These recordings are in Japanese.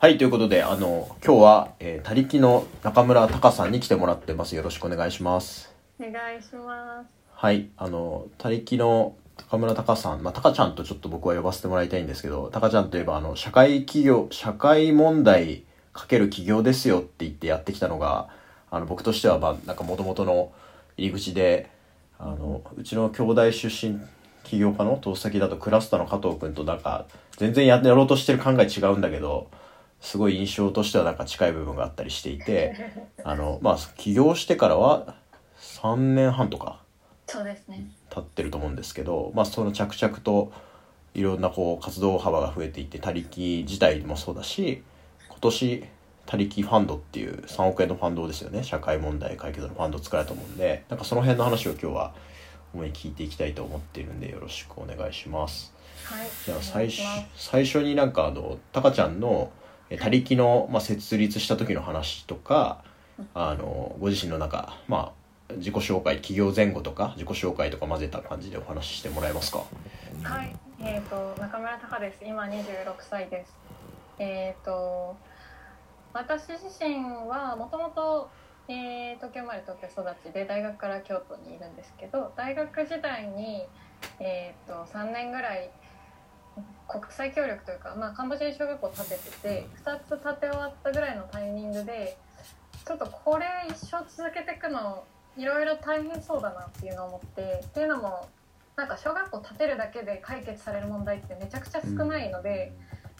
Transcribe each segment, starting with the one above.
はい、ということで、あの、今日は、えー、他力の中村隆さんに来てもらってます。よろしくお願いします。お願いします。はい、あの、他力の中村隆さん、まあ、隆ちゃんとちょっと僕は呼ばせてもらいたいんですけど、隆ちゃんといえば、あの、社会企業、社会問題かける企業ですよって言ってやってきたのが、あの、僕としては、まあ、なんか元々の入り口で、あの、うちの兄弟出身起業家の投資先だとクラスターの加藤君となんか、全然ややろうとしてる考え違うんだけど、すごい印象としてはなんか近い部分があったりしていて、あの、まあ、起業してからは3年半とかそうですね。経ってると思うんですけど、まあ、その着々といろんなこう活動幅が増えていって他力自体もそうだし今年他力ファンドっていう3億円のファンドですよね社会問題解決のファンドを作られたと思うんでなんかその辺の話を今日は主に聞いていきたいと思っているんでよろしくお願いします。はい。じゃあ最初最初になんかあのタカちゃんのえ他力の、まあ、設立した時の話とかあのご自身のなんかまあ自己紹介企業前後とか自己紹介とか混ぜた感じでお話ししてもらえますか？はい。えっ、と中村隆です。今26歳です。えっ、と私自身はもともとえー東京生まれ東京育ちで大学から京都にいるんですけど大学時代に、えー、と3年ぐらい国際協力というか、まあ、カンボジアに小学校建ててて2つ建て終わったぐらいのタイミングでちょっとこれ一生続けていくのいろいろ大変そうだなっていうのを思ってっていうのもなんか小学校建てるだけで解決される問題ってめちゃくちゃ少ないので、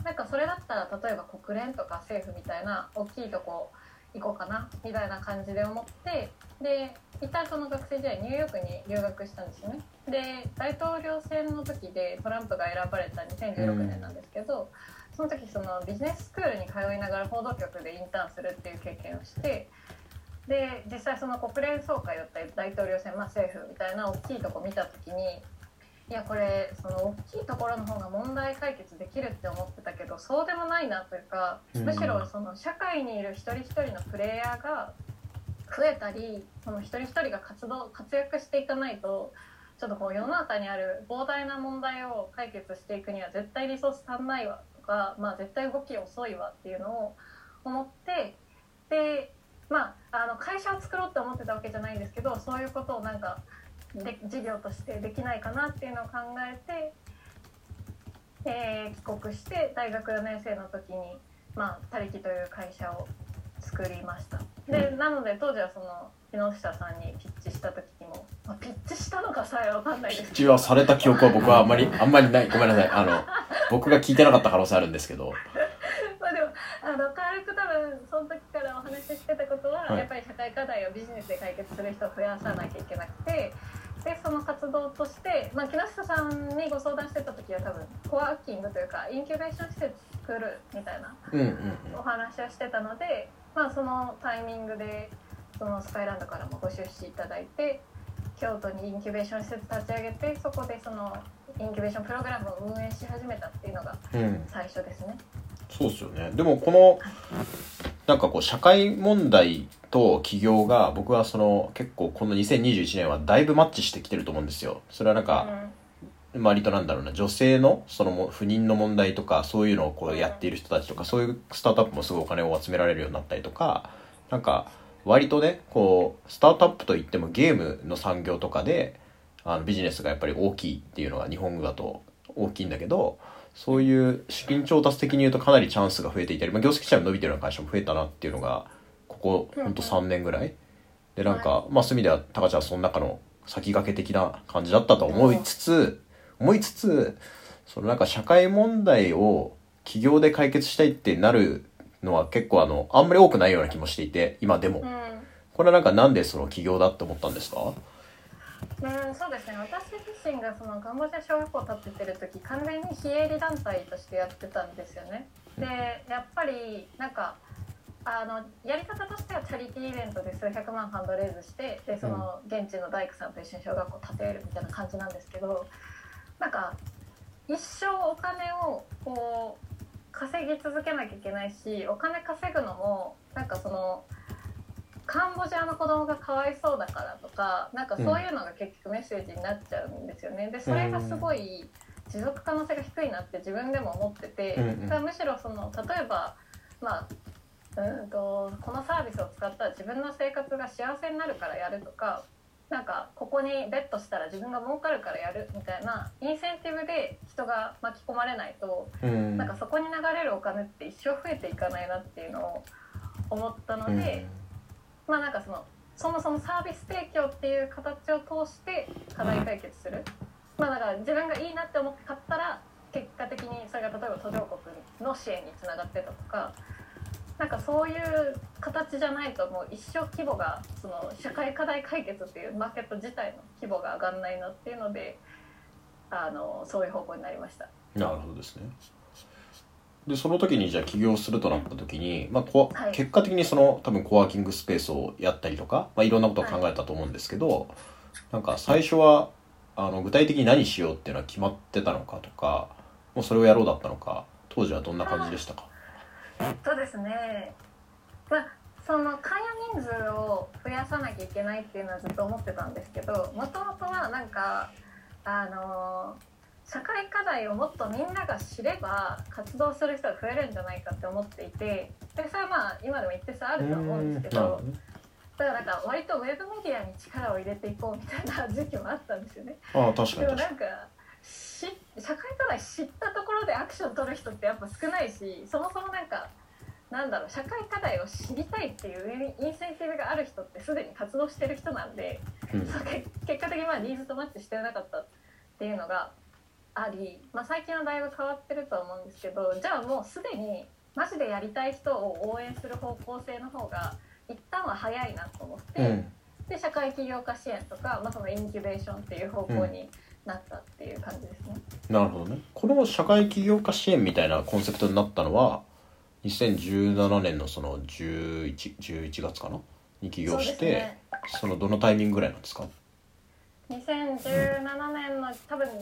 なんかそれだったら例えば国連とか政府みたいな大きいとこ行こうかなみたいな感じで思ってで一旦その学生時代ニューヨークに留学したんですよね。で大統領選の時でトランプが選ばれた2016年なんですけど、その時そのビジネススクールに通いながら報道局でインターンするっていう経験をしてで実際その国連総会だったり大統領選、まあ、政府みたいな大きいとこ見た時にいやこれその大きいところの方が問題解決できるって思ってたけどそうでもないなというかうん。むしろその社会にいる一人一人のプレイヤーが増えたりその一人一人が活動活躍していかないとちょっとこう世の中にある膨大な問題を解決していくには絶対リソース足んないわとか、まあ、絶対動き遅いわっていうのを思ってでまああの会社を作ろうって思ってたわけじゃないんですけどそういうことをなんかで事業としてできないかなっていうのを考えて、えー帰国して大学4年生の時に「まあ、他力」という会社を作りました。で、なので当時はその木下さんにピッチした時にも、まあ、ピッチしたのかさえわかんないですうちはされた記憶は僕はあんまり あんまりない。ごめんなさい。あの僕が聞いてなかった可能性あるんですけど。まあでもあの軽く多分その時からお話ししてたことは、はい。やっぱり社会課題をビジネスで解決する人を増やさなきゃいけなくてでその活動として、まあ、木下さんにご相談してた時は多分コワーキングというかインキュベーション施設作るみたいなうんうんうん。お話をしてたので、まあ、そのタイミングでそのスカイランドからもご出資いただいて京都にインキュベーション施設立ち上げてそこでそのインキュベーションプログラムを運営し始めたっていうのがうん。最初ですね。そうですよね。でもこのなんかこう社会問題と起業が僕はその結構この2021年はだいぶマッチしてきてると思うんですよ。それはなんか、割となんだろうな女性のそのも不妊の問題とかそういうのをこうやっている人たちとかそういうスタートアップもすごいお金を集められるようになったりとかなんか割とねこうスタートアップといってもゲームの産業とかであのビジネスがやっぱり大きいっていうのが日本語だと大きいんだけどそういう資金調達的に言うとかなりチャンスが増えていたり、まあ、業績自体も伸びてるような会社も増えたなっていうのがここほんと3年ぐらいでなんか、まあそういう意味ではタカちゃんはその中の先駆け的な感じだったと思いつつ、思いつつそのなんか社会問題を起業で解決したいってなるのは結構あのあんまり多くないような気もしていて今でも、うん。これはなんかなんでその起業だって思ったんですか？うん、そうですね。私自身がそのカンボジア小学校を建ててる時完全に非営利団体としてやってたんですよね。でやっぱりなんかあのやり方としてはチャリティーイベントで数百万ファンドレイズしてでその現地の大工さんと一緒に小学校建てるみたいな感じなんですけどなんか一生お金をこう稼ぎ続けなきゃいけないしお金稼ぐのもなんかそのカンボジアの子供がかわいそうだからとかなんかそういうのが結局メッセージになっちゃうんですよね。でそれがすごい持続可能性が低いなって自分でも思ってて、だからむしろその例えばまあうんとこのサービスを使ったら自分の生活が幸せになるからやるとかなんかここにベットしたら自分が儲かるからやるみたいなインセンティブで人が巻き込まれないと、うん。なんかそこに流れるお金って一生増えていかないなっていうのを思ったので、まあなんかそのそもそもサービス提供っていう形を通して課題解決する、まあだから自分がいいなって思って買ったら結果的にそれが例えば途上国の支援につながってたとかなんかそういう形じゃないともう一生規模がその社会課題解決っていうマーケット自体の規模が上がんないなっていうのであのそういう方向になりました。なるほどですねでその時にじゃあ起業するとなった時に、まあこはい。結果的にその多分コワーキングスペースをやったりとか、まあ、いろんなことを考えたと思うんですけど、なんか最初はあの具体的に何しようっていうのは決まってたのかとかもうそれをやろうだったのか当時はどんな感じでしたか？そうですね、まあ、その会員人数を増やさなきゃいけないっていうのはずっと思ってたんですけどもともとはなんかあの社会課題をもっとみんなが知れば活動する人が増えるんじゃないかって思っていてでそれはまあ今でも一定数あるとは思うんですけどだからなんか割とウェブメディアに力を入れていこうみたいな時期もあったんですよね。ああ確かでに。確かもなんかし社会課題知ったところでアクション取る人ってやっぱ少ないしそもそもなんかなんだろう社会課題を知りたいっていうインセンティブがある人ってすでに活動してる人なんで、に、うん。そうけ結果的にまあニーズとマッチしてなかったっていうのがあり、まあ、最近はだいぶ変わってるとは思うんですけどじゃあもうすでにマジでやりたい人を応援する方向性の方が一旦は早いなと思って。うんで社会起業家支援とか、まあ、そのインキュベーションっていう方向になったっていう感じですね。なるほどねこの社会起業家支援みたいなコンセプトになったのは2017年のその 11, 11月かな？に起業してそねそのどのタイミングぐらいなんですか？2017年の多分10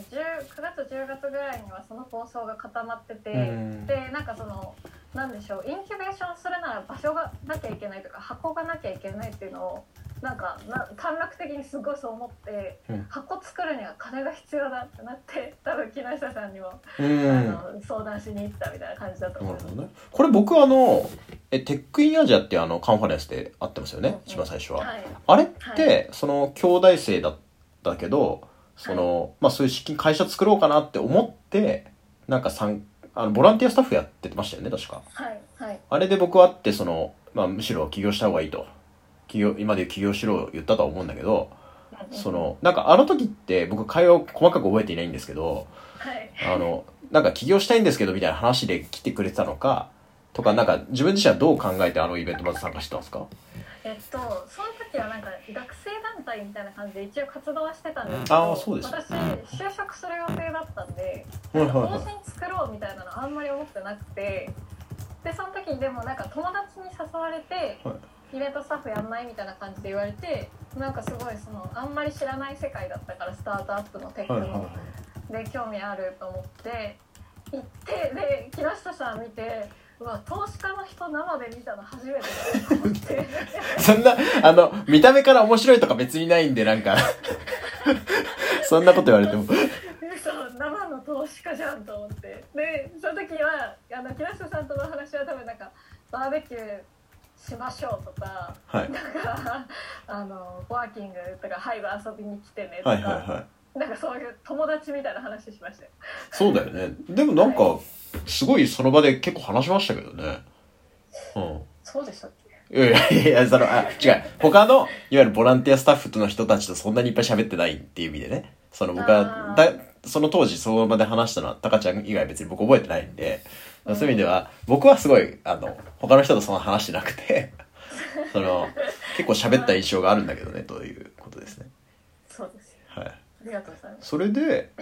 9月10月ぐらいにはその構想が固まってて、うん。でなんかそのなんでしょうインキュベーションするなら場所がなきゃいけないとか箱がなきゃいけないっていうのをなんかな短絡的にすごいそう思って、うん。箱作るには金が必要だってなって多分木下さんにも、うん。あの相談しに行ったみたいな感じだと思います。ね。これ僕あのえテックインアジアってあのカンファレンスであってますよね、一番最初は、はい。あれって、その兄弟生だったけどその、まあそういう資金会社作ろうかなって思ってなんかさんあのボランティアスタッフやってましたよね確か。はいはい。あれで僕は会ってその、まあ、むしろ起業した方がいいと。起業今で起業しろ言ったとは思うんだけどそのなんかあの時って僕会話を細かく覚えていないんですけどはい。あのなんか起業したいんですけどみたいな話で来てくれてたのかとかなんか自分自身はどう考えてあのイベントまず参加してたんですか？えっと、その時はなんか学生団体みたいな感じで一応活動はしてたんですけど、うです私就職する予定だったんで、はいはいはい。法人作ろうみたいなのあんまり思ってなくてでその時にでもなんか友達に誘われて、はイベントスタッフやんないみたいな感じで言われてなんかすごいそのあんまり知らない世界だったからスタートアップのテックの、はいはいはい。で興味あると思って行ってで木下さん見てうわ投資家の人生で見たの初めてだと思って。そんな、あの、見た目から面白いとか別にないんで、なんか、そんなこと言われても。そう生の投資家じゃんと思って。でその時はあの木下さんとの話は多分なんかバーベキューしましょうとか、はい。なんかあのワーキングとかハイブ遊びに来てねとか、はいはいはい。なんかそういう友達みたいな話しましたよそうだよね。でもなんか、すごいその場で結構話しましたけどね。うん。そうでしたっけ？いやいやいや、その、あ、違う。他の、いわゆるボランティアスタッフとの人たちとそんなにいっぱい喋ってないっていう意味でね。その僕は、あだその当時その場で話したのは、タカちゃん以外別に僕覚えてないんで、そういう意味では、僕はすごい、あの、他の人とそんな話してなくて、その、結構喋った印象があるんだけどね、ということですね。りがとうございます。それで、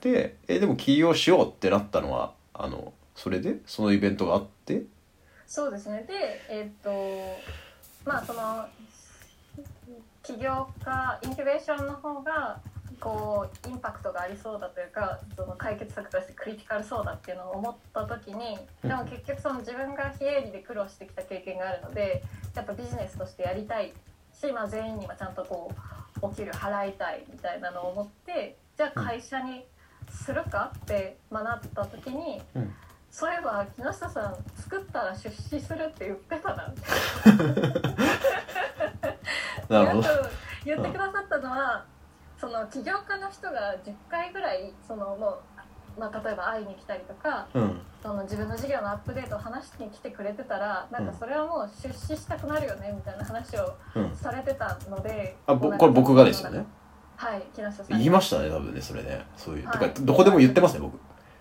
で、え、でも起業しようってなったのは、あの、それで、そのイベントがあって、そうですね。でえっとまあその起業家インキュベーションの方がこうインパクトがありそうだというかその解決策としてクリティカルそうだっていうのを思った時にでも結局その自分が非営利で苦労してきた経験があるのでやっぱビジネスとしてやりたいし、まあ、全員にはちゃんとこうお給料払いたいみたいなのを思ってじゃあ会社にするかって学った時に、うん。そういえば木下さん作ったら出資するって言ってたな。なるほど。あと言ってくださったのは、その起業家の人が10回ぐらいそのもう、まあ、例えば会いに来たりとかうん。その自分の事業のアップデートを話しに来てくれてたらなんかそれはもう出資したくなるよねみたいな話をうん。されてたので、うなんかこれ僕がですよね？はい木下さん言いましたね多分ねそれね。そういう、はい。てかどこでも言ってますね僕。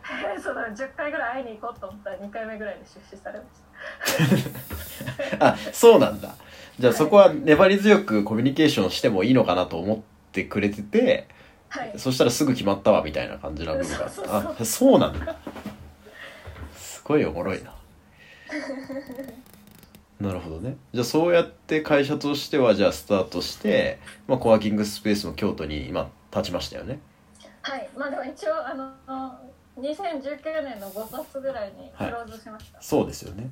その10回ぐらい会いに行こうと思ったら2回目ぐらいで出資されました。あそうなんだ。じゃあそこは粘り強くコミュニケーションしてもいいのかなと思ってくれててはい。そしたらすぐ決まったわみたいな感じな部分がそうそうそう。あそうなんだ。すごいおもろいな。なるほどね。じゃあそうやって会社としてはじゃあスタートして、まあ、コワーキングスペースも京都に今立ちましたよね。はい。まあでも一応あの2019年の5月ぐらいにクローズしました、そうですよね。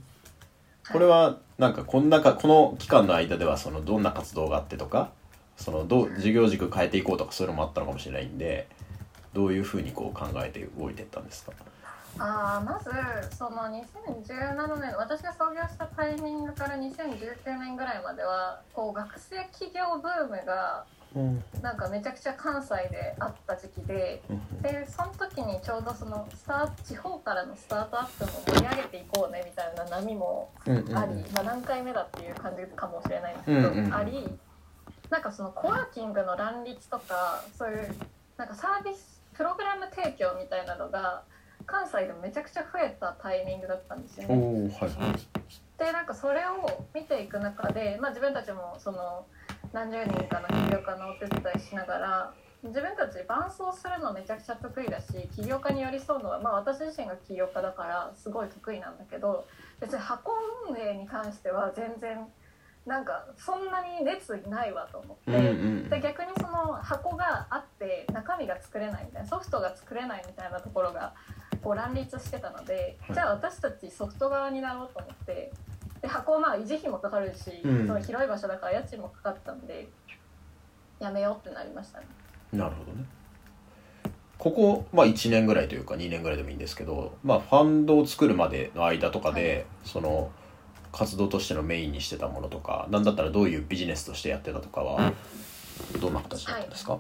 はい。これはなんかこんなかこの期間の間ではそのどんな活動があってとかそのどう事業軸変えていこうとかそういうのもあったのかもしれないんでどういうふうにこう考えて動いていったんですか？あーまずその2017年私が創業したタイミングから2019年ぐらいまではこう学生企業ブームがうん。なんかめちゃくちゃ関西であった時期ででその時にちょうどそのスター地方からのスタートアップも盛り上げていこうねみたいな波もあり、まあ、何回目だっていう感じかもしれないんですけど、うんうん。ありなんかそのコワーキングの乱立とかそういうなんかサービスプログラム提供みたいなのが関西でもめちゃくちゃ増えたタイミングだったんですよおね。おはいはいでなんかそれを見ていく中で、まあ、自分たちもその何十人かの起業家のお手伝いしながら自分たち伴走するのめちゃくちゃ得意だし起業家に寄り添うのは、まあ、私自身が起業家だからすごい得意なんだけど別に箱運営に関しては全然なんかそんなに熱意ないわと思って。うんうんで逆にその箱があって中身が作れないみたいなソフトが作れないみたいなところがこう乱立してたので、はいじゃあ私たちソフト側になろうと思ってで箱はまあ維持費もかかるし、うんその広い場所だから家賃もかかったんでやめようってなりましたね。なるほどねここ、まあ、1年ぐらいというか2年ぐらいでもいいんですけど、まあ、ファンドを作るまでの間とかで、その活動としてのメインにしてたものとかなんだったらどういうビジネスとしてやってたとかはどんな形だったんですか、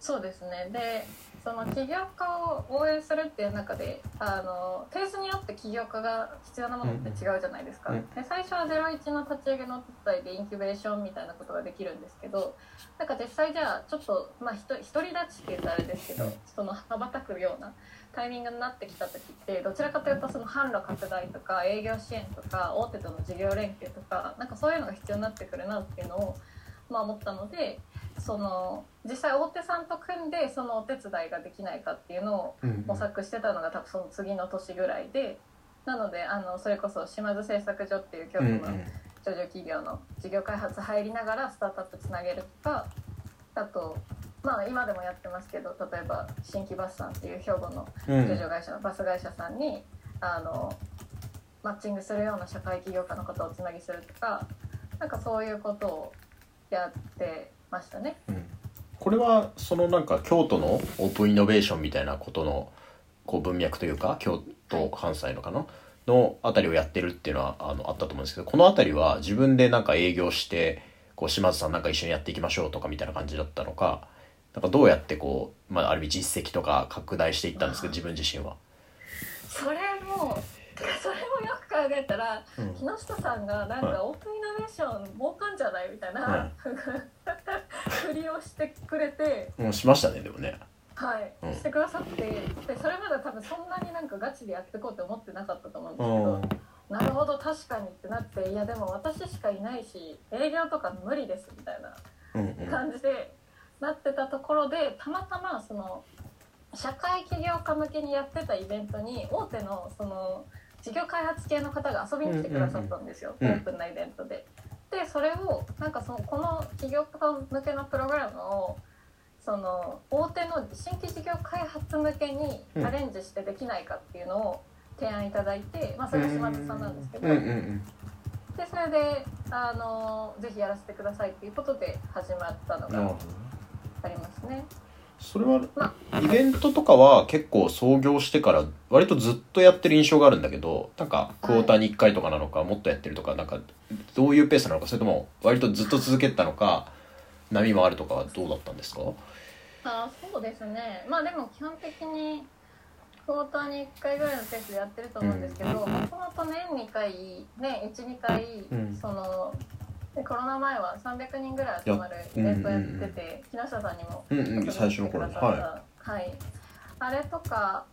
そうですね。でその起業家を応援するっていう中であのペースによって起業家が必要なものって違うじゃないですか、うん。で最初は01の立ち上げのお手伝いでインキュベーションみたいなことができるんですけどなんか実際じゃあちょっとまあひと独り立ちって言ったらあれですけど、うん。その羽ばたくようなタイミングになってきた時ってどちらかというとその販路拡大とか営業支援とか大手との事業連携とかなんかそういうのが必要になってくるなっていうのをまあ思ったのでその実際大手さんと組んでそのお手伝いができないかっていうのをうん模索してたのが多分その次の年ぐらいでなのであのそれこそ島津製作所っていう京都の上場企業の事業開発入りながらスタートアップつなげるとかあとまあ今でもやってますけど例えば新規バスさんっていう兵庫のうん上場会社のバス会社さんにあのマッチングするような社会起業家の方をつなぎするとかなんかそういうことをやってましたね。うんこれはそのなんか京都のオープンイノベーションみたいなことのこう文脈というか京都関西のかな、のあたりをやってるっていうのはあのあったと思うんですけどこのあたりは自分でなんか営業してこう島津さんなんか一緒にやっていきましょうとかみたいな感じだったのかなんかどうやってこう、まあ、ある意味実績とか拡大していったんですか？自分自身は。それもそれもよく考えたらうん。木下さんがなんはい。かオープンイノベーション儲かんじゃないみたいな、はい。ふりをしてくれて、もうしましたねでもね。はい。うん。してくださってでそれまでは多分そんなになんかガチでやっていこうって思ってなかったと思うんですけど、なるほど確かにってなっていやでも私しかいないし営業とか無理ですみたいなうんうん。感じでなってたところでたまたまその社会起業家向けにやってたイベントに大手のその事業開発系の方が遊びに来てくださったんですよ、オープンなイベントで。でそれをなんかそのこの起業家向けのプログラムをその大手の新規事業開発向けにアレンジしてできないかっていうのを提案いただいて、まあ、それが島津さんなんですけど、でそれであのぜひやらせてくださいっていうことで始まったのがありますね。それはイベントとかは結構創業してから割とずっとやってる印象があるんだけどなんかクォーターに1回とかなのかもっとやってるとかなんかどういうペースなのかそれとも割とずっと続けたのか波もあるとかはどうだったんですか？あそうですね。まあでも基本的にクォーターに1回ぐらいのペースでやってると思うんですけどもともと年2回年12回、うん。そのでコロナ前は300人ぐらい集まるイベントやってて、木下さんにもうんうん訪最初の頃に。さったはい、あれとか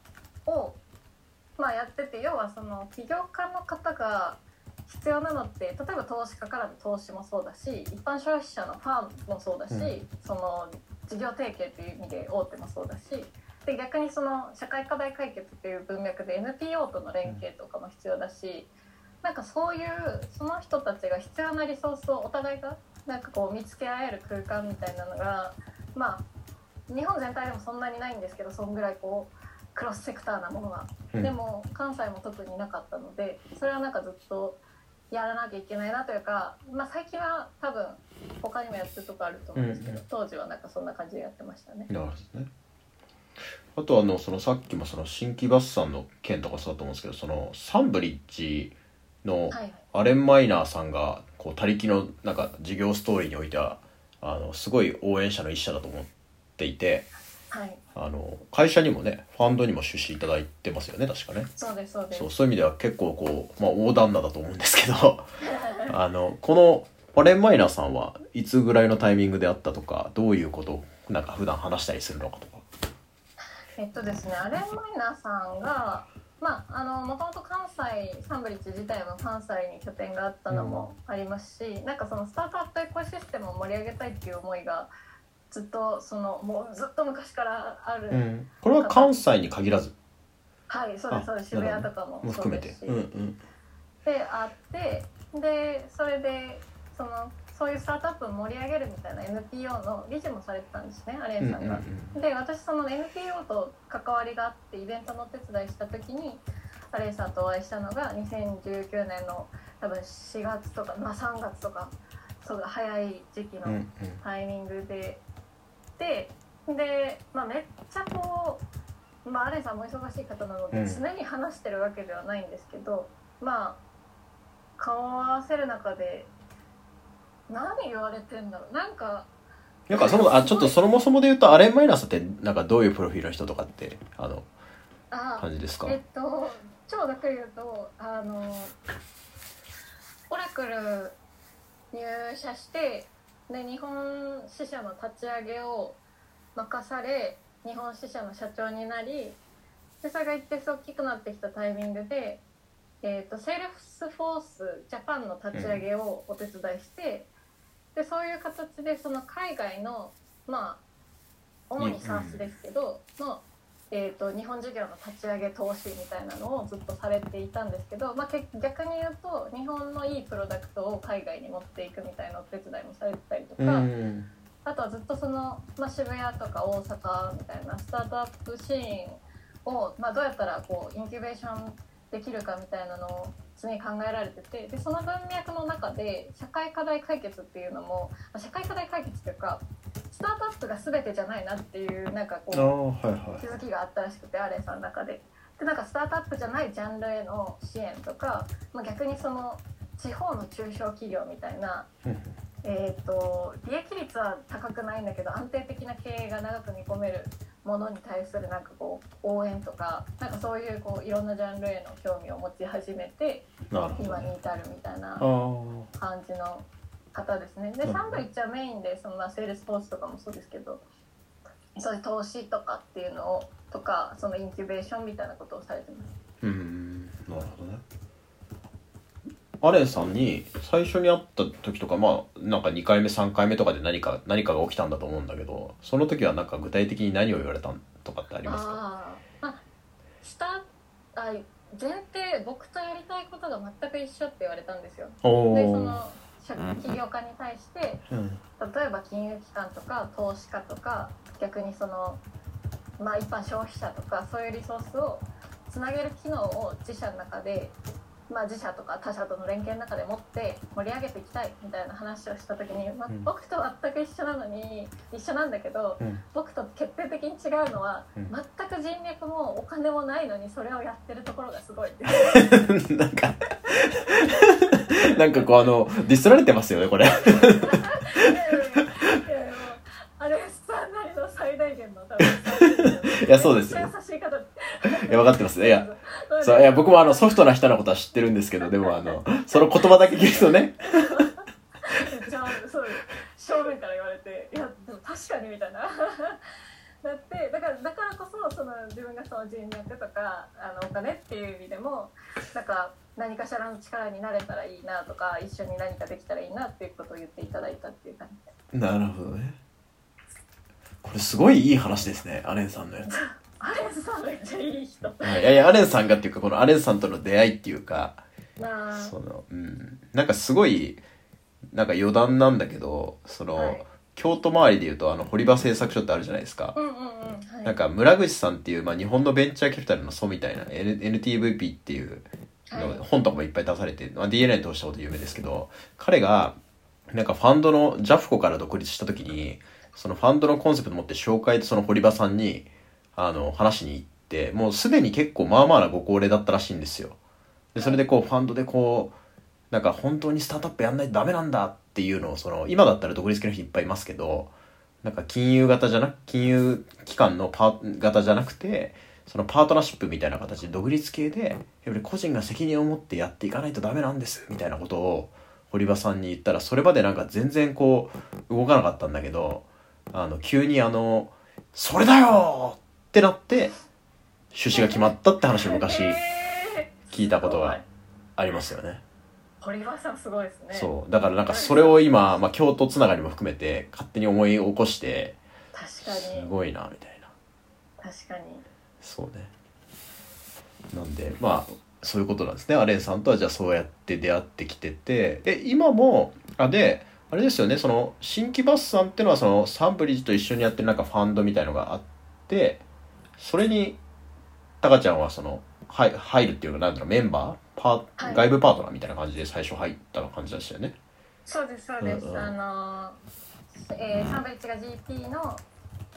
を、まあ、やってて要はその起業家の方が必要なのって例えば投資家からの投資もそうだし一般消費者のファンもそうだし、うん。その事業提携という意味で大手もそうだしで逆にその社会課題解決っていう文脈で NPO との連携とかも必要だし、なんかそういうその人たちが必要なリソースをお互いがなんかこう見つけ合える空間みたいなのがまあ日本全体でもそんなにないんですけどそんぐらいこうクロスセクターなものが、うん。でも関西も特になかったのでそれはなんかずっとやらなきゃいけないなというか、まあ、最近は多分他にもやってるとこあると思うんですけど、うんうん。当時はなんかそんな感じでやってましたね。なるほどね。あとあのそのさっきもその新規バスさんの件とかそうだと思うんですけどそのサンブリッジのアレン・マイナーさんがこう他力のなんか事業ストーリーにおいてはあのすごい応援者の一社だと思っていてはい、あの会社にもねファンドにも出資いただいてますよね確かね。そうですそうです。そういう意味では結構こう、まあ、大旦那だと思うんですけど あのこのアレン・マイナーさんはいつぐらいのタイミングであったとかどういうことをなんか普段話したりするのかとか。えっとですねアレン・マイナーさんがまああのもともと関西サンブリッジ自体も関西に拠点があったのもありますし、なんかそのスタートアップエコシステムを盛り上げたいっていう思いがずっとそのもうずっと昔からある、うん、これは関西に限らず。はいそうですそうです。渋谷とかももそう含めて。ですし、うんうん。であってでそれでそのそういうスタートアップを盛り上げるみたいな NPO の理事もされてたんですねアレンさんが。で私その NPO と関わりがあってイベントのお手伝いした時にアレンさんとお会いしたのが2019年の多分4月とか、まあ、3月とかそうだ早い時期のタイミングで、でで、まあ、めっちゃこう、まあ、アレンさんも忙しい方なので、うん。常に話してるわけではないんですけどまあ顔を合わせる中で何言われてんだろう。なんかなんかそもあちょっとそもそもで言うとアレン・マイナーさんってなんかどういうプロフィールの人とかってあのあ感じですか？えっと超ざっくり言うとあのオラクル入社してで日本支社の立ち上げを任され日本支社の社長になりでそれが一定数大きくなってきたタイミングで、えー、とセールスフォースジャパンの立ち上げをお手伝いして、でそういう形でその海外のまあ主に SaaS ですけど、のえー、と日本事業の立ち上げ投資みたいなのをずっとされていたんですけど、まあ、け逆に言うと日本のいいプロダクトを海外に持っていくみたいなお手伝いもされてたりとうか、ん。あとはずっとその、まあ、渋谷とか大阪みたいなスタートアップシーンを、まあ、どうやったらこうインキュベーションできるかみたいなのを常に考えられててでその文脈の中で社会課題解決っていうのも、まあ社会課題解決というかスタートアップが全てじゃないなっていうなんかこうはいは気づきがあったらしくてアレンさんの中で。でなんかスタートアップじゃないジャンルへの支援とか、まあ、逆にその地方の中小企業みたいな、えー、と利益率は高くないんだけど安定的な経営が長く見込めるものに対するなんかこう応援とかなんかそういうこういろんなジャンルへの興味を持ち始めて今ね。に至るみたいな感じの方ですね。でうんサンブリッジはメインでそのまあセールスフォースとかもそうですけどそういう投資とかっていうのをとかそのインキュベーションみたいなことをされてます。うん。なるほどねアレンさんに最初に会った時とかまあなんか2回目3回目とかで何か何かが起きたんだと思うんだけどその時はなんか具体的に何を言われたんとかってありますか？あーあスタあ前提僕とやりたいことが全く一緒って言われたんですよ。でその社起業家に対してうん。例えば金融機関とか投資家とか逆にその、まあ、一般消費者とかそういうリソースをつなげる機能を自社の中でまあ、自社とか他社との連携の中でもって盛り上げていきたいみたいな話をした時に、まあうん。僕と全く一緒なのに一緒なんだけどうん。僕と決定的に違うのは、うん。全く人脈もお金もないのにそれをやってるところがすごい。なんかなんかこうあのディスられてますよねこれ。いやいやいやいやもうあれさんなりの最大限の多分。いやそうですよ優しい方。いや分かってます。いやそういや僕もあのソフトな人のことは知ってるんですけどでもあの その言葉だけ聞くとね。じゃあそう正面から言われていやでも確かにみたいな。だってだからだからこそその自分がその人脈とかあのお金っていう意味でもなんか何かしらの力になれたらいいなとか一緒に何かできたらいいなっていうことを言っていただいたっていう感じなるほどね。これすごいいい話ですねアレンさんのやつアレンさんめっちゃいい人。はい。いやいやアレンさんがっていうかこのアレンさんとの出会いっていうかそのうん。なんかすごいなんか余談なんだけどその、はい。京都周りでいうとあの堀場製作所ってあるじゃないですか、なんか村口さんっていう、まあ、日本のベンチャーキャピタルの祖みたいな、N、NTVP っていうのはい。本とかもいっぱい出されて、まあ、DNA 通したこと有名ですけど彼がなんかファンドのジャフコから独立した時にそのファンドのコンセプト持って紹介とその堀場さんにあの話しに行ってもうすでに結構まあまあなご高齢だったらしいんですよでそれでこうファンドでこうなんか本当にスタートアップやんないとダメなんだっていうのをその今だったら独立系の人いっぱいいますけどなんか金融型じゃなく金融機関のパー型じゃなくてそのパートナーシップみたいな形で独立系でやっぱり個人が責任を持ってやっていかないとダメなんですみたいなことを堀場さんに言ったらそれまでなんか全然こう動かなかったんだけどあの急にあの「それだよ!」ってなって出資が決まったって話を昔えー。聞いたことがありますよね。堀場さんすごいですね。そう。だからなんかそれを今、まあ、京都つながりも含めて勝手に思い起こして確すかに。ごいなみたいな。確かに。そうね。なんでまあそういうことなんですね。アレンさんとはじゃあそうやって出会ってきてて。で今もあであれですよね。その新規バッサンっていうのはそのサンブリッジと一緒にやってるなんかファンドみたいのがあってそれにタカちゃんはそのはい入るっていうかなんだろうメンバーパー、はい。外部パートナーみたいな感じで最初入った感じでしたよね。そうですそうです、うんうん。あのーえーサンブリッジが GP の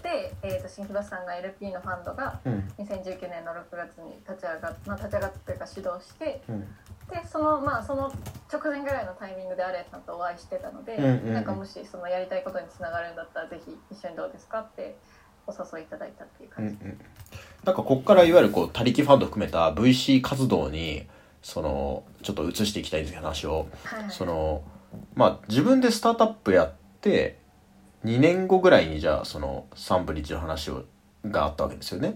で、えー、と新木場さんが LP のファンドがうん。2019年の6月に立ち上がっ、まあ、立ち上がったというか始動してうん。でそのまあその直前ぐらいのタイミングでアレンさんとお会いしてたので、うんうんうん。なんかもしそのやりたいことにつながるんだったらぜひ一緒にどうですかってお誘いいただいたっていう感じ、うんうん、なんかこっからいわゆるこう他力ファンド含めた VC 活動にそのちょっと移していきたいんですけど話をはいはい。そのまあ自分でスタートアップやって2年後ぐらいにじゃあそのサンブリッジの話をがあったわけですよね。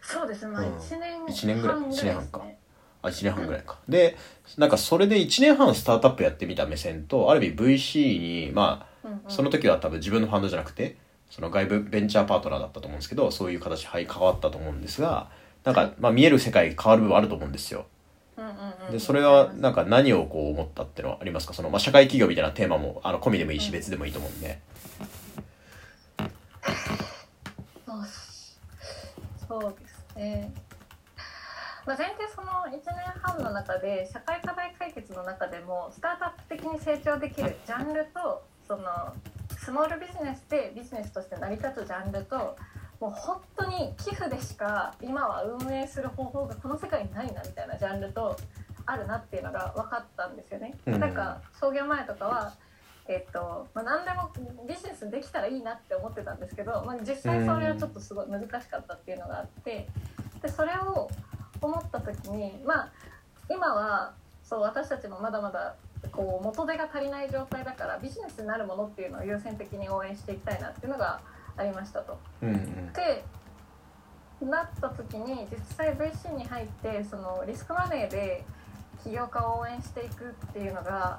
そうですまあうん。1年一年ぐらい。半一年半か。あ1年半ぐらいか。でなんかそれで1年半スタートアップやってみた目線とある意味 VC にまあうんうん。その時は多分自分のファンドじゃなくてその外部ベンチャーパートナーだったと思うんですけどそういう形はい変わったと思うんですがなんか、まあ、見える世界変わる部分あると思うんですよ。でそれはなんか何をこう思ったっていうのはありますか？その、まあ、社会企業みたいなテーマもあの込みでもいいしうん。別でもいいと思うんで。そうですね。まあ、前提その1年半の中で社会課題解決の中でもスタートアップ的に成長できるジャンルとそのスモールビジネスでビジネスとして成り立つジャンルともう本当に寄付でしか今は運営する方法がこの世界にないなみたいなジャンルとあるなっていうのが分かったんですよね。うんなんか創業前とかはえっとまあ、何でもビジネスできたらいいなって思ってたんですけど、まあ、実際それはちょっとすごい難しかったっていうのがあってでそれを思った時にまあ今はそう私たちもまだまだこう元手が足りない状態だからビジネスになるものっていうのを優先的に応援していきたいなっていうのがありましたと。うんうんでなった時に実際 VC に入ってそのリスクマネーで起業家を応援していくっていうのが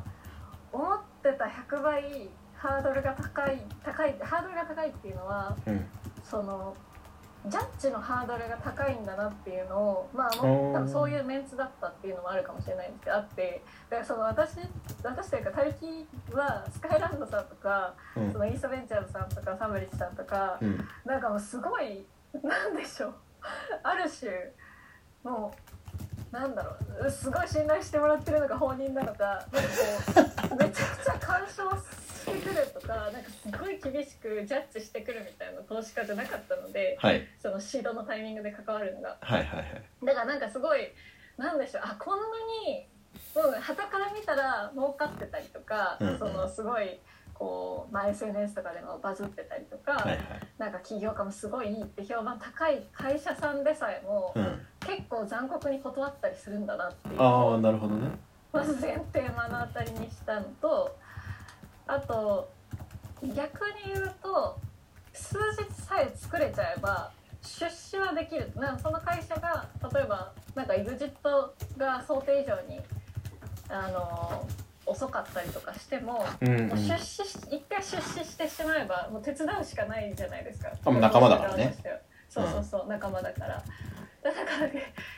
思ってた100倍ハードルが高い高いハードルが高いっていうのはうんそのジャッジのハードルが高いんだなっていうのをまあおーもう多分そういうメンツだったっていうのもあるかもしれないんですけどあってだからその私私というか他力はスカイランドさんとかうん。そのイーストベンチャーズさんとかサンブリッジさんとかうん。なんかもうすごいなんでしょう。ある種もうなんだろうすごい信頼してもらってるのが本人なのかなんかこう めちゃくちゃ干渉してくるとかなんかすごい厳しくジャッジしてくるみたいな投資家じゃなかったので、はい。そのシードのタイミングで関わるのが。はいはいはい。だからなんかすごいなんでしょうあこんなにうん旗から見たら儲かってたりとか、うんうん。そのすごいこう、まあ、SNS とかでもバズってたりとか、はいはい。なんか起業家もすごいいいって評判高い会社さんでさえも、うん。結構残酷に断ったりするんだなっていうああなるほどね。まず前提目の当たりにしたのとあと逆に言うと数日さえ作れちゃえば出資はできるなんかその会社が例えばなんか EXIT が想定以上にあの遅かったりとかしても、うんうん。もう出資し一回出資してしまえばもう手伝うしかないじゃないですか。あもう仲間だからね。そうそうそう、仲間だからだから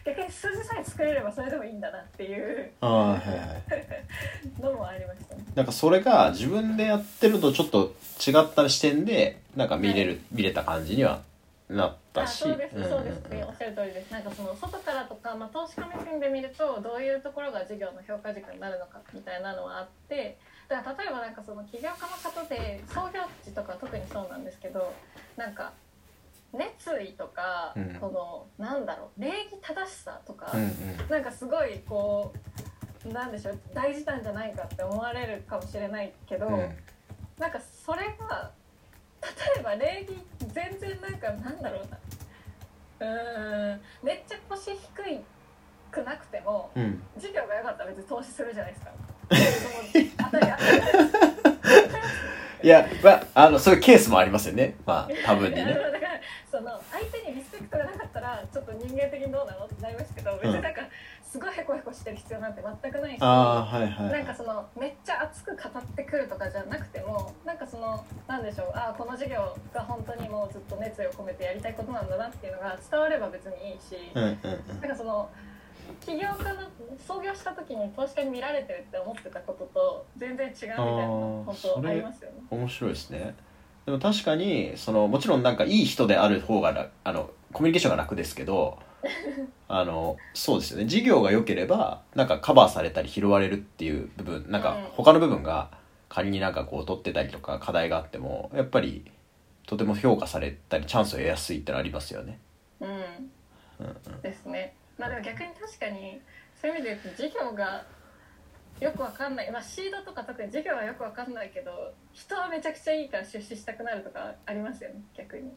逆に数字さえ作れればそれでもいいんだなっていうああはいはい。のもありましたね。なんかそれが自分でやってるとちょっと違った視点でなんか見れる、見れた感じにはなったあしそうですそうですね、おっしゃる通りです。なんかその外からとか、まあ、投資家目線で見るとどういうところが事業の評価軸になるのかみたいなのはあってだから例えばなんかその起業家の方で創業時とか特にそうなんですけどなんか熱意とか、うん。このなんだろう礼儀正しさとか、うんうん。なんかすごいこうなんでしょう大事なんじゃないかって思われるかもしれないけど、うん。なんかそれが例えば礼儀全然なんかなんだろうな。うーんめっちゃ腰低いくなくてもうん。授業が良かったら別に投資するじゃないですか。いやまああのそういうケースもありますよね。まあ多分にね。だからその相手にリスペクトがなかったらちょっと人間的にどうなの？ってなりますけど別になんかすごいヘコヘコしてる必要なんて全くないし。ああはいはいなんかそのめっちゃ熱く語ってくるとかじゃなくてもなんかそのなんでしょうあこの授業が本当にもうずっと熱意を込めてやりたいことなんだなっていうのが伝われば別にいいし、うんうんうん。なんかその起業家の創業した時に投資家に見られてるって思ってたことと全然違うみたいな本当ありますよね。面白いですねでも確かにそのもちろんなんかいい人である方が楽あのコミュニケーションが楽ですけど あのそうですよね事業が良ければなんかカバーされたり拾われるっていう部分なんかうん他の部分が仮になんかこう取ってたりとか課題があってもやっぱりとても評価されたりチャンスを得やすいってのありますよね。うんうんうんですね。まあでも逆に確かにそういう意味で言うと事業がよくわかんない、まあ、シードとか特に事業はよくわかんないけど人はめちゃくちゃいいから出資したくなるとかありますよね逆に。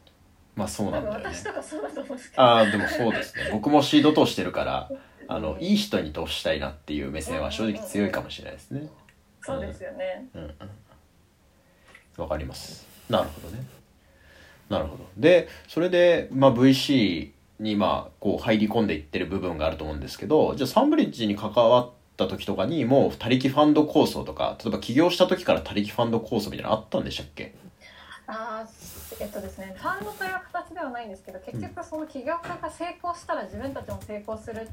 まあそうなんだよね私。とかそうだと思うんですけど。ああでもそうですね僕もシード投してるからあのいい人に投資したいなっていう目線は正直強いかもしれないですね。そうですよね。うんうんわかりますなるほどねなるほどでそれで、まあ、VC にまあこう入り込んでいってる部分があると思うんですけどじゃあサンブリッジに関わった時とかにもう他力ファンド構想とか例えば起業した時から他力ファンド構想みたいなのあったんでしたっけ？あえっとですねファンドという形ではないんですけど結局その起業家が成功したら自分たちも成功する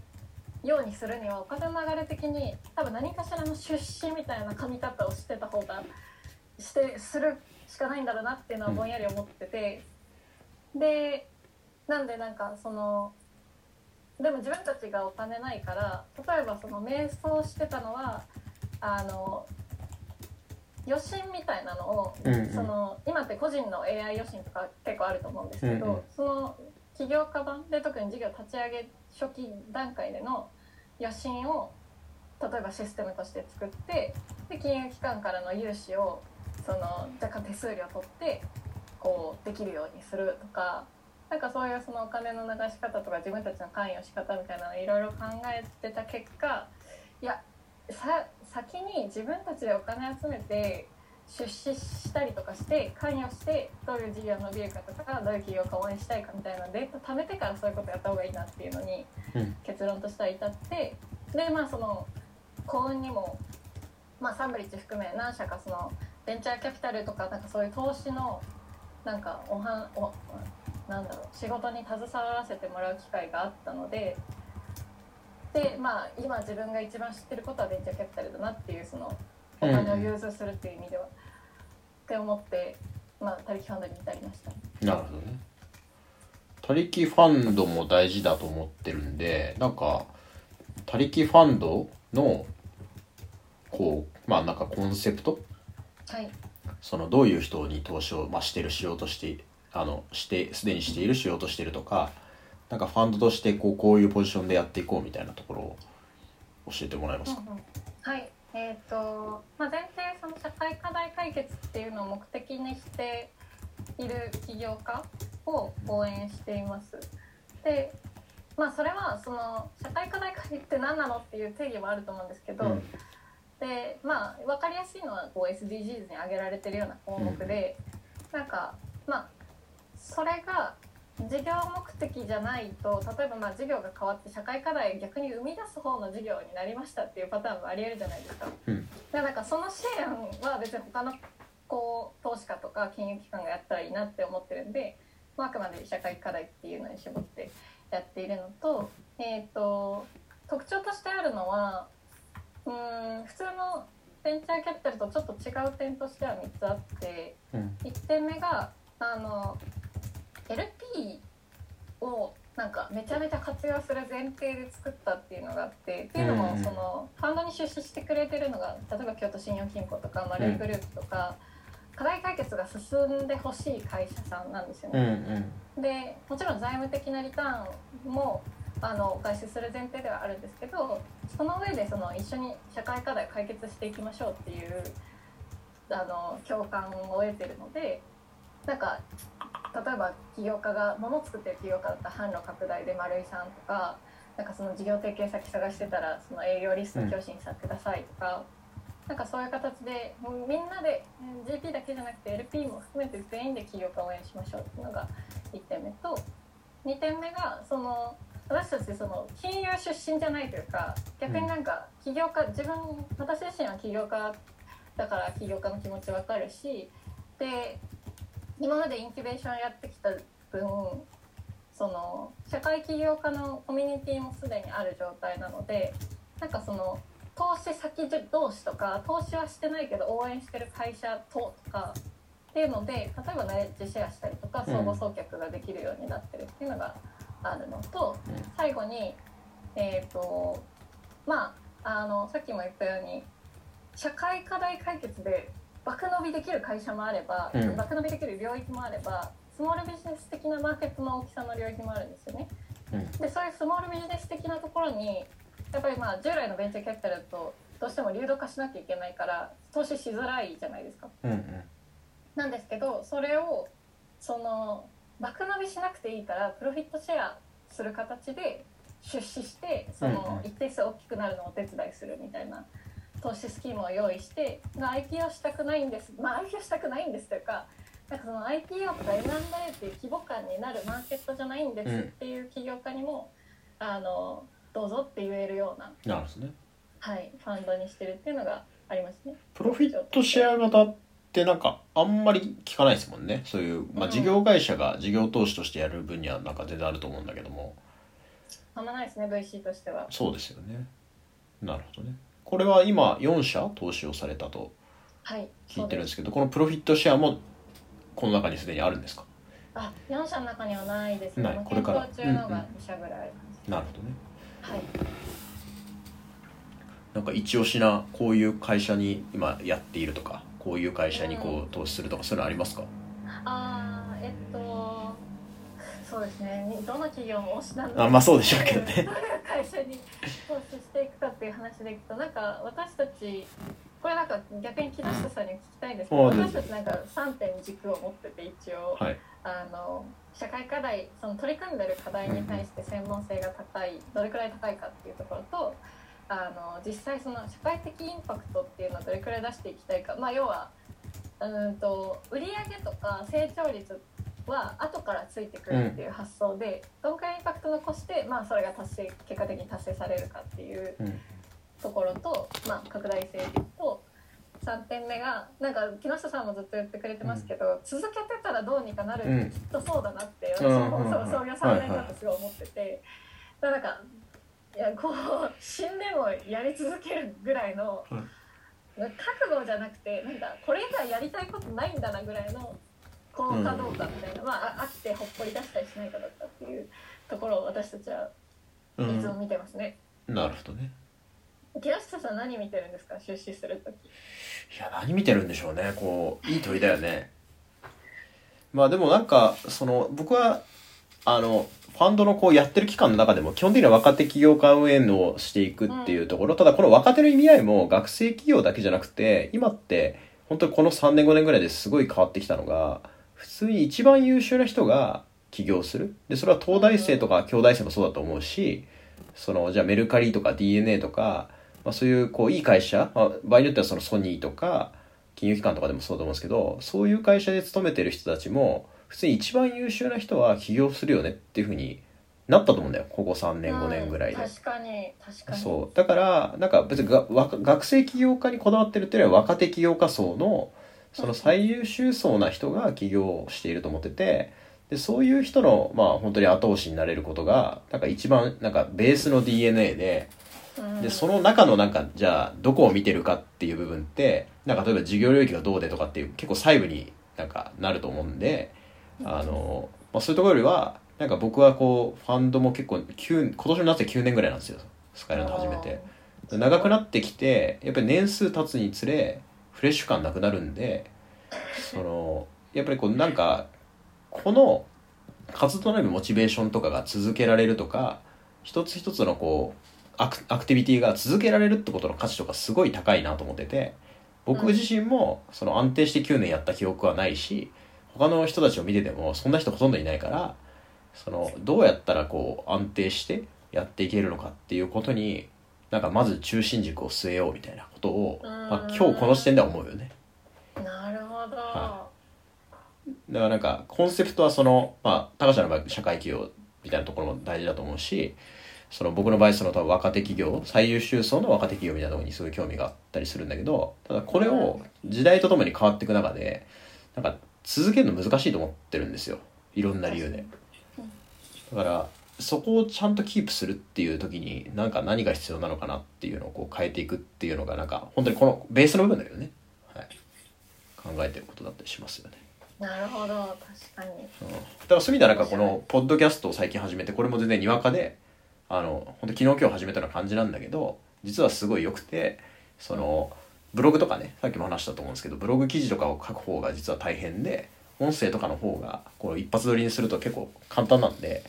ようにするにはお金の流れ的に多分何かしらの出資みたいな髪型をしてた方がしてするしかないんだろうなっていうのはぼんやり思ってて、でなんでなんかそのでも自分たちがお金ないから例えばその瞑想してたのはあの予診みたいなのをうんうん。その今って個人の AI 予診とか結構あると思うんですけど、うんうんその起業家版で特に事業立ち上げ初期段階での予診を例えばシステムとして作ってで金融機関からの融資をその若干手数料取ってこうできるようにするとかなんかそういうそのお金の流し方とか自分たちの関与仕方みたいなのいろいろ考えてた結果いやさ先に自分たちでお金集めて出資したりとかして関与してどういう事業伸びるかとかどういう企業家を応援したいかみたいなデータ貯めてからそういうことやった方がいいなっていうのにうん。結論としては至ってでまあその幸運にも、まあ、サンブリッジ含め何社かそのベンチャーキャピタルとかなんかそういう投資のなんかおはおなんだろう仕事に携わらせてもらう機会があったのででまあ今自分が一番知ってることはベンチャーキャピタルだなっていうそのお金を融通するっていう意味では、って思って、まあ、他力ファンドに至りました。なるほどね。他力ファンドも大事だと思ってるんでなんか他力ファンドのこうまあなんかコンセプト？はい。そのどういう人に投資を、まあ、してるしようとしてあのしてすでにしているしようとしているとかなんかファンドとしてこうこういうポジションでやっていこうみたいなところを教えてもらえますか、うんうん。はい。えっ、と、まあ、前提その社会課題解決っていうのを目的にしている起業家を応援しています。でまあそれはその社会課題解決って何なのっていう定義もあると思うんですけど、うん。でまあ分かりやすいのはこう SDGs に挙げられてるような項目で、なんかまあそれが事業目的じゃないと例えばまあ事業が変わって社会課題を逆に生み出す方の事業になりましたっていうパターンもありえるじゃないですか。うんでなんかその支援は別に他のこう投資家とか金融機関がやったらいいなって思ってるんで、まあ、あくまで社会課題っていうのに絞ってやっているのと,、えー、と特徴としてあるのはうーん普通のベンチャーキャピタルとちょっと違う点としては3つあってうん1点目があの LP をなんかめちゃめちゃ活用する前提で作ったっていうのがあってっていうのもそのファンドに出資してくれてるのが例えば京都信用金庫とかマルイグループとか、課題解決が進んでほしい会社さんなんですようんね。でもちろん財務的なリターンもあのお返しする前提ではあるんですけどその上でその一緒に社会課題を解決していきましょうっていうあの共感を得てるのでなんか例えば起業家が物を作ってる起業家だったら販路拡大で丸井さんとかなんかその事業提携先探してたらその営業リスト教師にさくださいとか、なんかそういう形でみんなでうん GP だけじゃなくて LP も含めて全員で起業家を応援しましょうっていうのが1点目と2点目がその私たちその金融出身じゃないというか逆になんか起業家自分私自身は起業家だから起業家の気持ちわかるしで今までインキュベーションやってきた分その社会起業家のコミュニティもすでにある状態なのでなんかその投資先同士とか投資はしてないけど応援してる会社ととかっていうので例えばナレッジシェアしたりとかうん。相互送客ができるようになってるっていうのがあるのと、最後にえっ、とまああのさっきも言ったように社会課題解決で爆伸びできる会社もあれば、うん爆伸びできる領域もあればスモールビジネス的なマーケットの大きさの領域もあるんですよね。うんでそういうスモールビジネス的なところにやっぱりまあ従来のベンチャーキャピタルだとどうしても流動化しなきゃいけないから投資しづらいじゃないですか。うんうんなんですけどそれをその爆伸びしなくていいからプロフィットシェアする形で出資してそうんのうん一定数大きくなるのをお手伝いするみたいな投資スキームを用意してまあ IPO したくないんですまあ IPO したくないんですというかなんかその IPO とか M&A っていう規模感になるマーケットじゃないんですっていう起業家にも、あのどうぞって言えるような、なるほどね。はい、ファンドにしてるっていうのがありますね。プロフィットシェア型ってなんかあんまり聞かないですもんね。そういう、まあ、うん。事業会社が事業投資としてやる分にはなんか全然あると思うんだけども。あんまないですね VC としては。そうですよね。なるほどねこれは今4社投資をされたとはい、聞いてるんですけどこのプロフィットシェアもこの中にすでにあるんですか？あ、4社の中にはないです。ね。これから。中のうんうんが2社ぐらいあります。なるほどね。はい。なんか一押しなこういう会社に今やっているとかこういう会社にこう投資するとかそういうのありますか？あー、えっと、そうですね。にどの企業も推しなんだあまあそうでしょうけどね。会社に投資していくかっていう話でいくと、なんか私たち、これなんか逆に木下さんに聞きたいんですけど、私たちなんか3点軸を持ってて一応、はい。あの社会課題その取り組んでる課題に対して専門性が高いどれくらい高いかっていうところとあの実際その社会的インパクトっていうのをどれくらい出していきたいか。まあ要はうんと売上とか成長率は後からついてくるっていう発想で、どんくらいインパクトを残して、まあ、それが達成結果的に達成されるかっていううん。ところと、まあ、拡大性と3点目がなんか木下さんもずっと言ってくれてますけど、続けてたらどうにかなるうん。ってきっとそうだなって、うん私も創業3年だとすごい思ってて、だからなんかいやこう死んでもやり続けるぐらいの、うん覚悟じゃなくてなんかこれ以外やりたいことないんだなぐらいのこうかどうかみたいな、まああ飽きてほっぽり出したりしないかだったっていうところを私たちはうん。いつも見てますね。なるほどね。木下さん何見てるんですか？出資する時いや何見てるんでしょうね。こういい鳥だよね。まあでもなんかその僕はあのファンドのこうやってる期間の中でも基本的には若手起業家運営をしていくっていうところ、ただこの若手の意味合いも学生企業だけじゃなくて今って本当にこの3年5年ぐらいですごい変わってきたのが普通に一番優秀な人が起業する。でそれは東大生とか京大生もそうだと思うしそのじゃあメルカリとか DNA とか、まあ、そういうこういい会社、まあ、場合によってはそのソニーとか金融機関とかでもそうだと思うんですけどそういう会社で勤めてる人たちも普通に一番優秀な人は起業するよねっていうふうになったと思うんだよ。ここ3年5年ぐらいで、うん確かに確かに。そう。だからなんか別にが若学生起業家にこだわってるっていうよりは若手起業家層のその最優秀層な人が起業していると思っててでそういう人のまあ本当に後押しになれることがなんか一番なんかベースの DNA でうん。でその中のなんかじゃあどこを見てるかっていう部分ってなんか例えば事業領域がどうでとかっていう結構細部になんかなると思うんであの、まあ、そういうところよりはなんか僕はこうファンドも結構9今年の夏で9年ぐらいなんですよスカイランド始めて。で長くなってきてやっぱり年数経つにつれフレッシュ感なくなるんでそのやっぱりこうなんかこの活動のモチベーションとかが続けられるとか一つ一つのこうアクアクティビティが続けられるってことの価値とかすごい高いなと思ってて僕自身もその安定して9年やった記憶はないし他の人たちを見ててもそんな人ほとんどいないからそのどうやったらこう安定してやっていけるのかっていうことになんかまず中心軸を据えようみたいなことを、まあ、今日この時点では思うよね。なるほど、はだからなんかコンセプトはそのまあ高橋の場合社会企業みたいなところも大事だと思うしその僕の場合その多分若手企業最優秀層の若手企業みたいなところにすごい興味があったりするんだけどただこれを時代とともに変わっていく中でなんか続けるの難しいと思ってるんですよ。いろんな理由で。だからそこをちゃんとキープするっていう時になんか何が必要なのかなっていうのをこう変えていくっていうのがなんか本当にこのベースの部分だけどね、はい、考えてることだったりしますよね。なるほど。確かに。うん。だからそういう意味ではなんかこのポッドキャストを最近始めてこれも全然にわかであの本当昨日今日始めたような感じなんだけど実はすごい良くてそのブログとかねさっきも話したと思うんですけどブログ記事とかを書く方が実は大変で音声とかの方がこう一発撮りにすると結構簡単なんで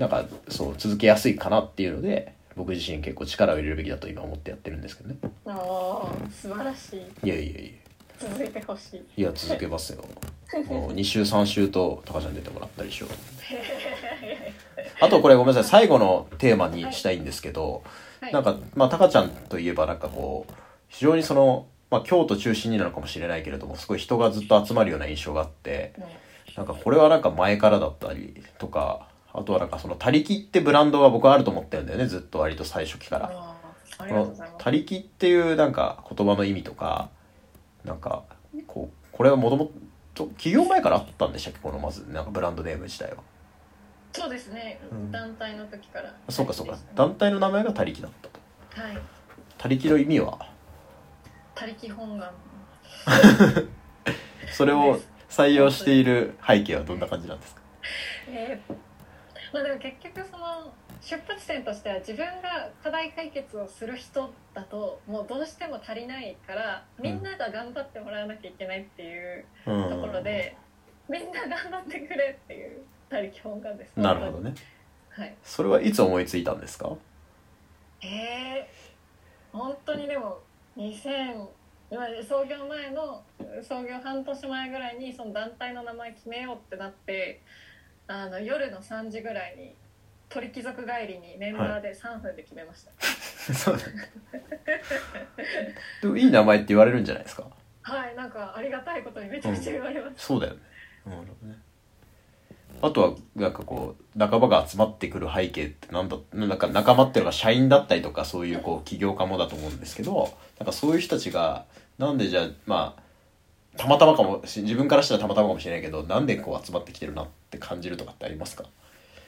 なんかそう続けやすいかなっていうので僕自身結構力を入れるべきだと今思ってやってるんですけどね。おお素晴らしい。いやいやいや。続いてほしい。いや続けますよ。もう2週3週と高ちゃん出てもらったりしよう。あとこれごめんなさい最後のテーマにしたいんですけど、はい。なんかまあ高ちゃんといえばなんかこう非常にその、まあ、京都中心になるかもしれないけれどもすごい人がずっと集まるような印象があってうん。なんかこれはなんか前からだったりとかあとはなんかその「他力」ってブランドは僕はあると思ってるんだよねずっと割と最初期から。このがとうござい「ます。他力」っていうなんか言葉の意味とかなんかこうこれはもともと起業前からあったんでしたっけ？このまずなんかブランドネーム自体は。そうですね、うん。団体の時から。あそうかそうか。団体の名前が他力だったと。はい。他力の意味は？他力本願。それを採用している背景はどんな感じなんですか？えーまあでも結局その出発点としては自分が課題解決をする人だともうどうしても足りないからみんなが頑張ってもらわなきゃいけないっていううん。ところで、みんな頑張ってくれっていう他力本願です。なるほどね。はい。それはいつ思いついたんですか？えー、本当にでも2000今創業前の創業半年前ぐらいにその団体の名前決めようってなってあの夜の3時ぐらいに鳥貴族帰りにメンバーで3分で決めました。そうだ。でもいい名前って言われるんじゃないですか？はい、なんかありがたいことにめちゃくちゃ言われます、そうだよね。なるほどね。あとはなんかこう仲間が集まってくる背景ってなんだなんか仲間っていうのが社員だったりとかそういうこう起業家もだと思うんですけどなんかそういう人たちがなんでじゃあまあたまたまかもし自分からしたらたまたまかもしれないけどなんでこう集まってきてるなって感じるとかってありますか？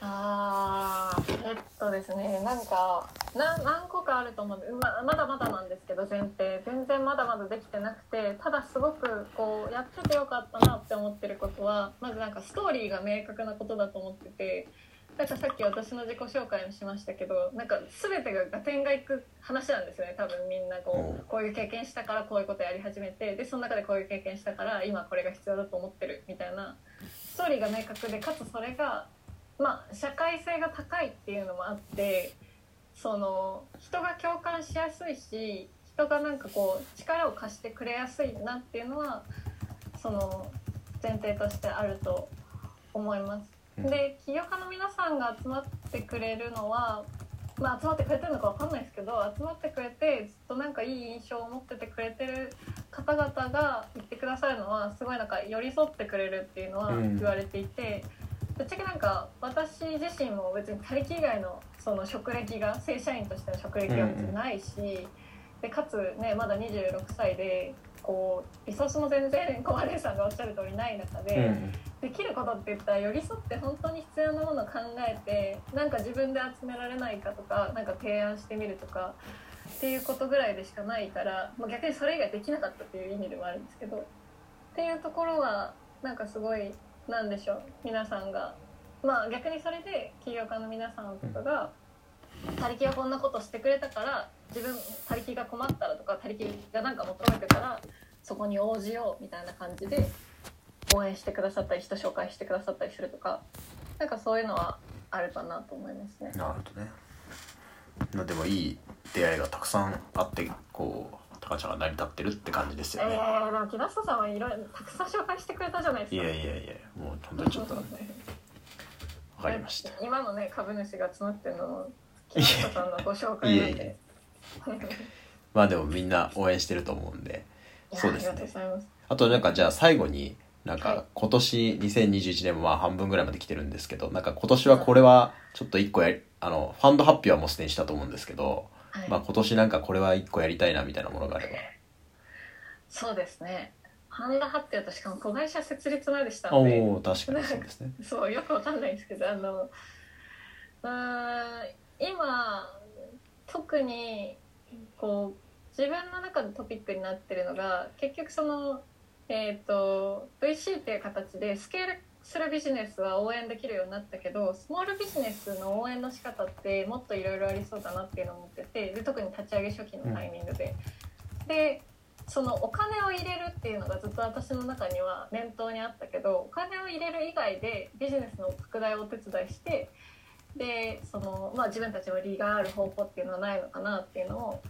あーえっとですねなんかな何個かあると思うんでままだまだなんですけど前提全然まだまだできてなくてただすごくこうやっててよかったなって思ってることはまずなんかストーリーが明確なことだと思っててなんかさっき私の自己紹介もしましたけどなんか全てが合点がいく話なんですよね多分みんなこうこういう経験したからこういうことやり始めてでその中でこういう経験したから今これが必要だと思ってるみたいなストーリーが明確でかつそれがまあ社会性が高いっていうのもあってその人が共感しやすいし人がなんかこう力を貸してくれやすいなっていうのはその前提としてあると思います。で起業家の皆さんが集まってくれるのは、まあ、集まってくれてるのか分かんないですけど集まってくれてずっとなんかいい印象を持っててくれてる方々が言ってくださるのはすごいなんか寄り添ってくれるっていうのは言われていて。ぶっちゃけなんか私自身も別に他力以外のその職歴が正社員としての職歴は別にないし、でかつねまだ26歳でこうリソースも全然小金さんがおっしゃる通りない中で、できることって言ったら寄り添って本当に必要なものを考えてなんか自分で集められないかとかなんか提案してみるとかっていうことぐらいでしかないからもう逆にそれ以外できなかったっていう意味でもあるんですけどっていうところはなんかすごいなんでしょう皆さんが。まあ逆にそれで起業家の皆さんとかが「他力がこんなことしてくれたから自分他力が困ったら」とか「他力が何か求めてたらそこに応じよう」みたいな感じで応援してくださったり人紹介してくださったりするとかなんかそういうのはあるかなと思いますね。なるほどね。まあでもいい出会いがたくさんあってこう高ちゃんが成り立ってるって感じですよね。えー、でも木下さんはいろいろたくさん紹介してくれたじゃないですか。いやいやいやもう本当にちょっとわかりました。今のね株主が集まってるのも木下さんのご紹介なんで。まあでもみんな応援してると思うんで。そうですね。あとなんかじゃあ最後になんか今年2021年もまあ半分ぐらいまで来てるんですけどなんか今年はこれはちょっと一個やりあのファンド発表はもうすでにしたと思うんですけど、はい、まあ今年なんかこれは一個やりたいなみたいなものがあれば。そうですね。ファンド発表としかも子会社設立までしたんで。お確かにそうですね。そうよくわかんないんですけどあのうん今特にこう自分の中でトピックになってるのが結局そのえーと、VC っていう形でスケールするビジネスは応援できるようになったけどスモールビジネスの応援の仕方ってもっといろいろありそうだなっていうのを思っててで特に立ち上げ初期のタイミングで。でそのお金を入れるっていうのがずっと私の中には念頭にあったけどお金を入れる以外でビジネスの拡大をお手伝いしてでその、まあ、自分たちの利がある方法っていうのはないのかなっていうのを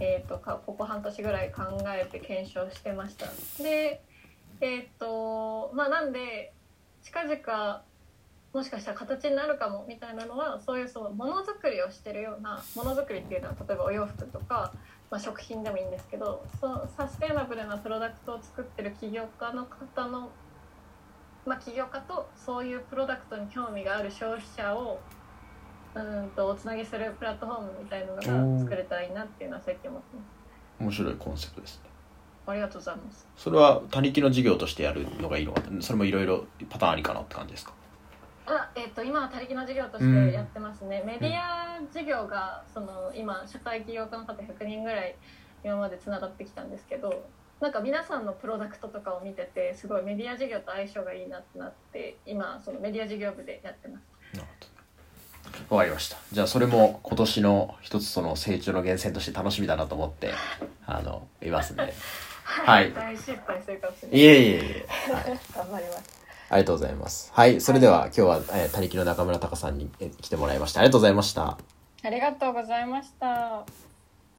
えーと、ここ半年ぐらい考えて検証してました。でえっ、ー、とまあなんで近々もしかしたら形になるかもみたいなのはそういうそのものづくりをしてるようなものづくりっていうのは例えばお洋服とか、まあ、食品でもいいんですけどそサステイナブルなプロダクトを作ってる起業家の方の、まあ、起業家とそういうプロダクトに興味がある消費者をうんとおつなぎするプラットフォームみたいなのが作れたらいいなっていうのは最近思ってます。面白いコンセプトですね。ありがとうございます。それは他力の事業としてやるのがいいのかそれもいろいろパターンありかなって感じですか？あえーと、今は他力の事業としてやってますね、メディア事業がその今社会起業家の方100人ぐらい今までつながってきたんですけどなんか皆さんのプロダクトとかを見ててすごいメディア事業と相性がいいなってなって今そのメディア事業部でやってます。なるほどわかりました。じゃあそれも今年の一つその成長の源泉として楽しみだなと思って、あの、いますんで。はい。大失敗するかもしれない。いえいえいえ。はい、頑張ります。ありがとうございます。はい。それでは、今日は、えー、他力の中村隆さんに来てもらいました。ありがとうございました。ありがとうございました。